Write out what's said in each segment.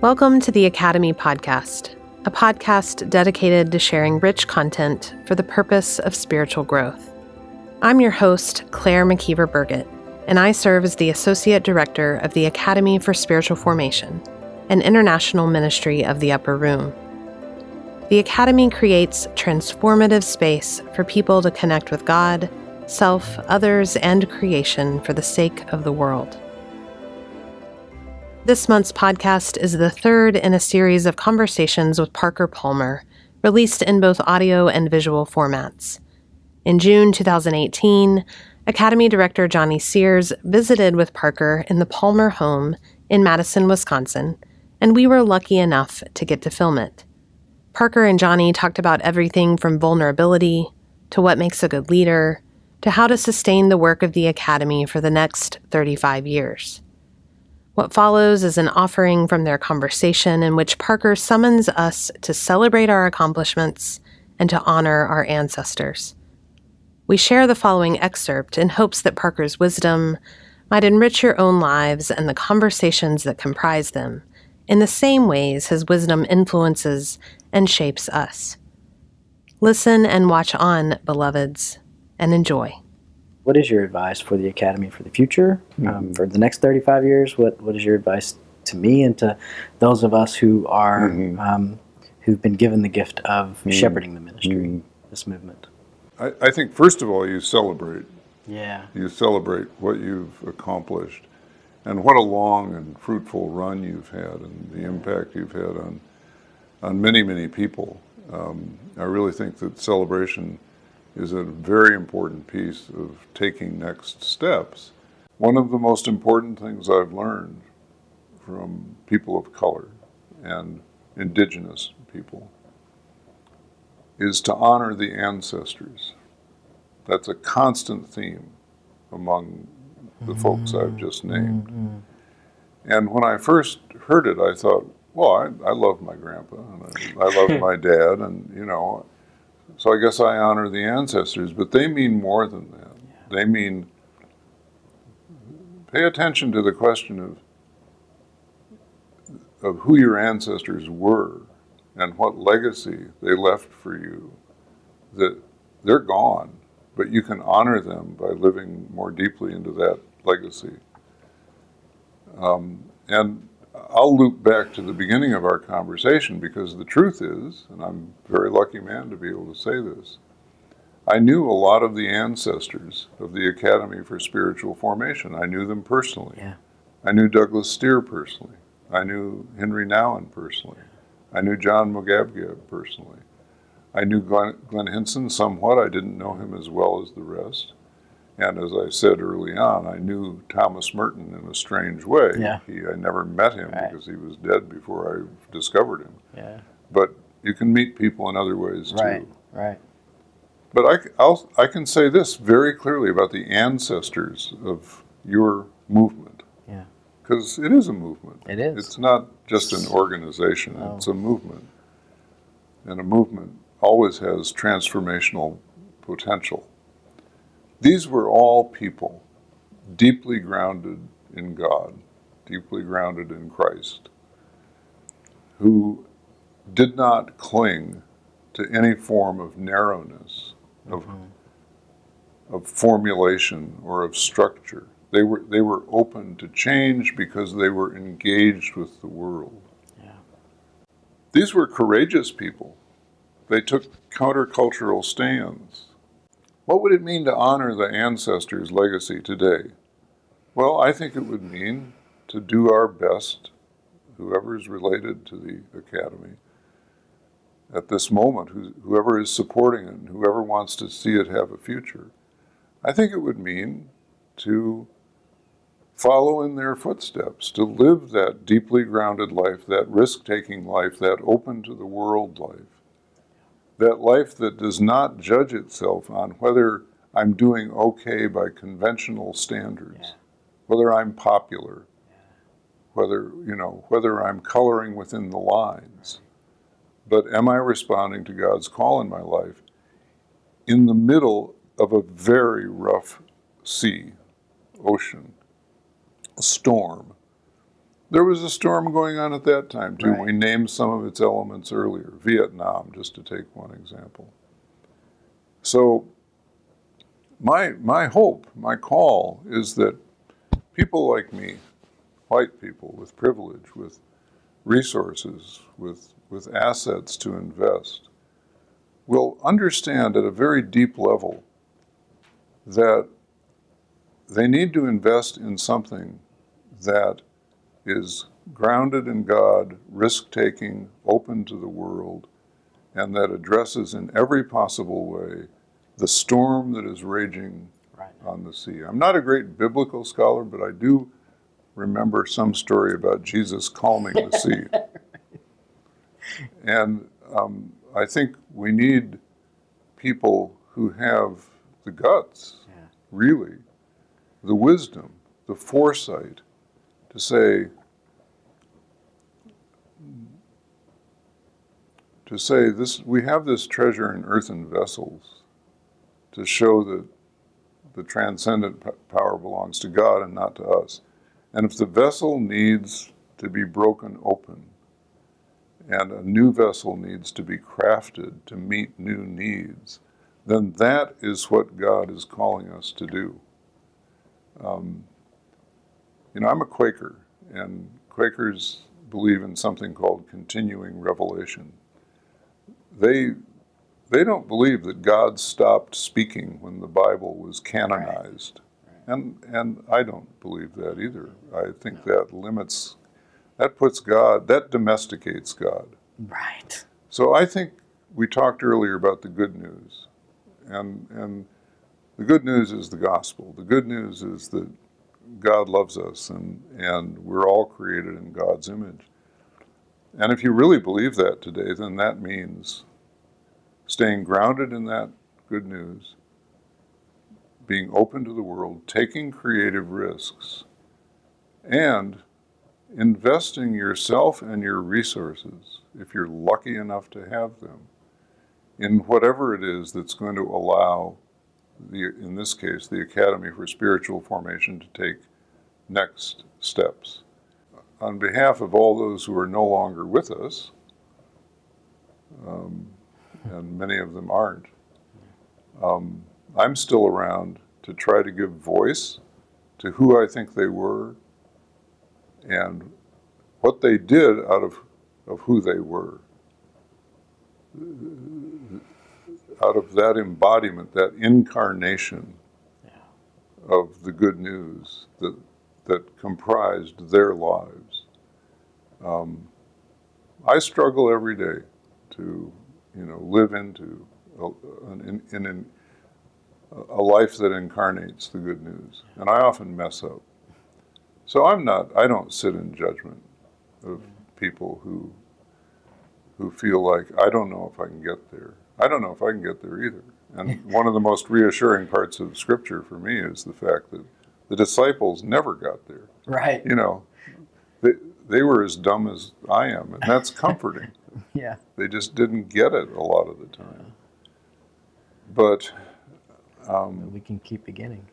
Welcome to the Academy Podcast, a podcast dedicated to sharing rich content for the purpose of spiritual growth. I'm your host, Claire McKeever Burgett, and I serve as the Associate Director of the Academy for Spiritual Formation, an international ministry of the Upper Room. The Academy creates transformative space for people to connect with God, self, others, and creation for the sake of the world. This month's podcast is the third in a series of conversations with Parker Palmer, released in both audio and visual formats. In June 2018, Academy Director Johnny Sears visited with Parker in the Palmer home in Madison, Wisconsin, and we were lucky enough to get to film it. Parker and Johnny talked about everything from vulnerability to what makes a good leader to how to sustain the work of the Academy for the next 35 years. What follows is an offering from their conversation in which Parker summons us to celebrate our accomplishments and to honor our ancestors. We share the following excerpt in hopes that Parker's wisdom might enrich your own lives and the conversations that comprise them in the same ways his wisdom influences and shapes us. Listen and watch on, beloveds, and enjoy. What is your advice for the Academy for the future, um, Mm-hmm. um, for the next 35 years? What What is your advice to me and to those of us who are Mm-hmm. um, who've been given the gift of shepherding the ministry, Mm-hmm. this movement? I, I think first of all you celebrate. Yeah, You celebrate what you've accomplished, and what a long and fruitful run you've had, and the impact you've had on on many many people. Um, I really think that celebration is a very important piece of taking next steps. One of the most important things I've learned from people of color and indigenous people is to honor the ancestors. That's a constant theme among the folks I've mm-hmm. just named. Mm-hmm. And when I first heard it, I thought, well, I, I love my grandpa and I, I love my dad, and you know, so I guess I honor the ancestors, but they mean more than that. They mean pay attention to the question of of who your ancestors were and what legacy they left for you. That they're gone, but you can honor them by living more deeply into that legacy. Um, and I'll loop back to the beginning of our conversation because the truth is, and I'm a very lucky man to be able to say this, I knew a lot of the ancestors of the Academy for Spiritual Formation. I knew them personally. yeah, I knew Douglas Steere personally. I knew Henri Nouwen personally. I knew John Mogabgab personally. I knew Glenn, Glenn Hinson somewhat. I didn't know him as well as the rest. And as I said early on, I knew Thomas Merton in a strange way. Yeah. He, I never met him Right. because he was dead before I discovered him. yeah, But you can meet people in other ways too. right, right. But I, I'll, I can say this very clearly about the ancestors of your movement. Yeah. Because it is a movement. It is. It's not just an organization, No. it's a movement. And a movement always has transformational potential. These were all people deeply grounded in God, deeply grounded in Christ, who did not cling to any form of narrowness, of, mm-hmm. of formulation, or of structure. They were, they were open to change because they were engaged with the world. Yeah. These were courageous people. They took countercultural stands. What would it mean to honor the ancestors' legacy today? Well, I think it would mean to do our best, whoever is related to the Academy, at this moment, whoever is supporting it, and whoever wants to see it have a future. I think it would mean to follow in their footsteps, to live that deeply grounded life, that risk taking life, that open to the world life, that life that does not judge itself on whether I'm doing okay by conventional standards, Yeah. whether I'm popular, whether, you know, whether I'm coloring within the lines. But am I responding to God's call in my life in the middle of a very rough sea, ocean, a storm, There was a storm going on at that time too. Right. We named some of its elements earlier. Vietnam, just to take one example. So my my hope, my call is that people like me, white people with privilege, with resources, with with assets to invest, will understand at a very deep level that they need to invest in something that is grounded in God, risk taking, open to the world, and that addresses in every possible way the storm that is raging Right. on the sea. I'm not a great biblical scholar, but I do remember some story about Jesus calming the sea. And um, I think we need people who have the guts, Yeah. really, the wisdom, the foresight to say, to say this we have this treasure in earthen vessels to show that the transcendent power belongs to God and not to us. And if the vessel needs to be broken open and a new vessel needs to be crafted to meet new needs, then that is what God is calling us to do. Um, you know, I'm a Quaker, and Quakers believe in something called continuing revelation. They they don't believe that God stopped speaking when the Bible was canonized. And and I don't believe that either. I think that limits that puts God that domesticates God. Right. So I think we talked earlier about the good news. And and the good news is the gospel. The good news is that God loves us and, and we're all created in God's image. And if you really believe that today, then that means staying grounded in that good news, being open to the world, taking creative risks, and investing yourself and your resources, if you're lucky enough to have them, in whatever it is that's going to allow the, in this case, the Academy for Spiritual Formation to take next steps. On behalf of all those who are no longer with us, um, and many of them aren't, um, I'm still around to try to give voice to who I think they were and what they did out of, of who they were. Out of that embodiment, that incarnation of the good news that, that comprised their lives. Um, I struggle every day to, you know, live into a, an, in, in a life that incarnates the good news, and I often mess up. So I'm not. I don't sit in judgment of people who who feel like I don't know if I can get there. I don't know if I can get there either. And one of the most reassuring parts of Scripture for me is the fact that the disciples never got there. Right. You know, they they were as dumb as I am, and that's comforting. Yeah. They just didn't get it a lot of the time. But um, We can keep beginning.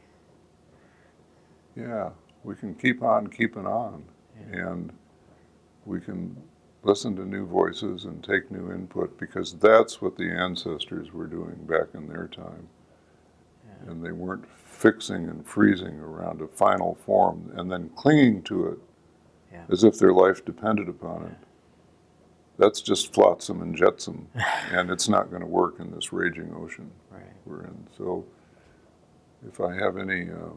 yeah, we can keep on keeping on, and we can listen to new voices and take new input because that's what the ancestors were doing back in their time. And they weren't fixing and freezing around a final form and then clinging to it Yeah. as if their life depended upon it. That's just flotsam and jetsam, and it's not going to work in this raging ocean Right. we're in. So, if I have any, uh,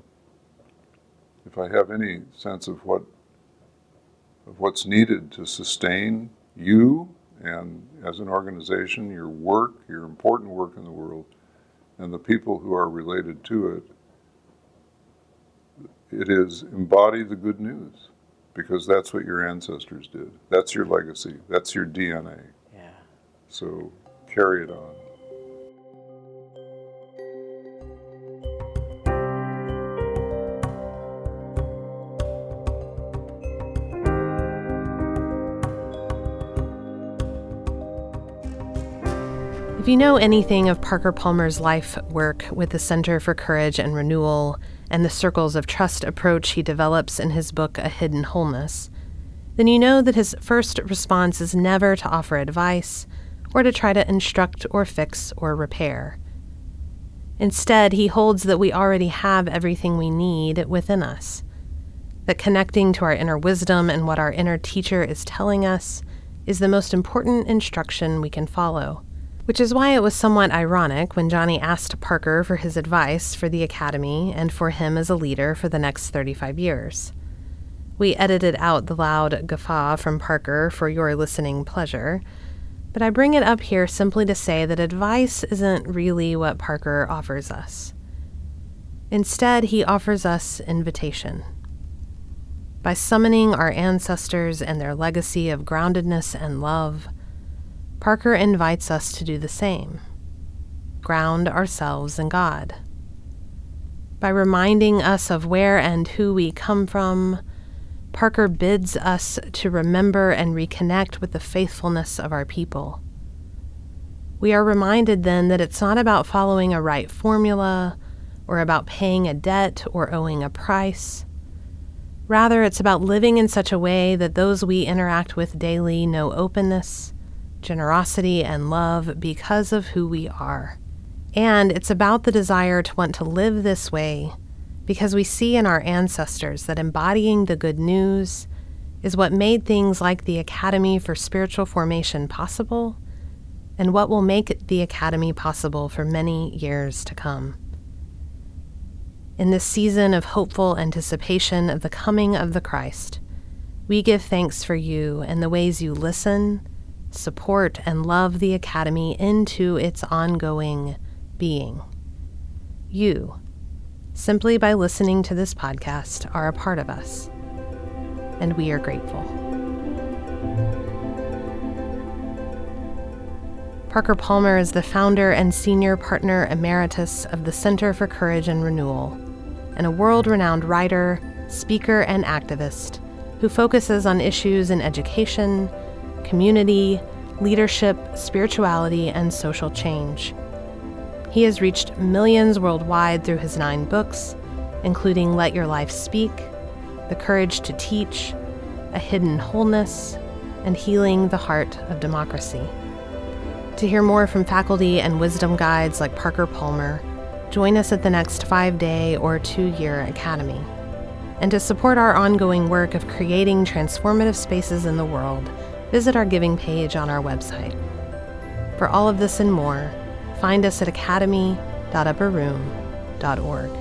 if I have any sense of what of what's needed to sustain you and as an organization, your work, your important work in the world, and the people who are related to it, it is embody the good news because that's what your ancestors did. That's your legacy. That's your DNA. Yeah. So carry it on. If you know anything of Parker Palmer's life work with the Center for Courage and Renewal and the circles of trust approach he develops in his book A Hidden Wholeness, then you know that his first response is never to offer advice or to try to instruct or fix or repair. Instead, he holds that we already have everything we need within us, that connecting to our inner wisdom and what our inner teacher is telling us is the most important instruction we can follow. Which is why it was somewhat ironic when Johnny asked Parker for his advice for the Academy and for him as a leader for the next 35 years. We edited out the loud guffaw from Parker for your listening pleasure, but I bring it up here simply to say that advice isn't really what Parker offers us. Instead, he offers us invitation. By summoning our ancestors and their legacy of groundedness and love, Parker invites us to do the same ground ourselves in God. By reminding us of where and who we come from, Parker bids us to remember and reconnect with the faithfulness of our people. We are reminded then that it's not about following a right formula or about paying a debt or owing a price. Rather, it's about living in such a way that those we interact with daily know openness, generosity, and love because of who we are. And it's about the desire to want to live this way because we see in our ancestors that embodying the good news is what made things like the Academy for Spiritual Formation possible and what will make the Academy possible for many years to come. In this season of hopeful anticipation of the coming of the Christ, we give thanks for you and the ways you listen, support, and love the Academy into its ongoing being. You, simply by listening to this podcast, are a part of us, and we are grateful. Parker Palmer is the founder and senior partner emeritus of the Center for Courage and Renewal, and a world renowned writer, speaker, and activist who focuses on issues in education, community, leadership, spirituality, and social change. He has reached millions worldwide through his nine books, including Let Your Life Speak, The Courage to Teach, A Hidden Wholeness, and Healing the Heart of Democracy. To hear more from faculty and wisdom guides like Parker Palmer, join us at the next five day or two year academy. And to support our ongoing work of creating transformative spaces in the world, visit our giving page on our website. For all of this and more, Find us at academy.upperroom.org.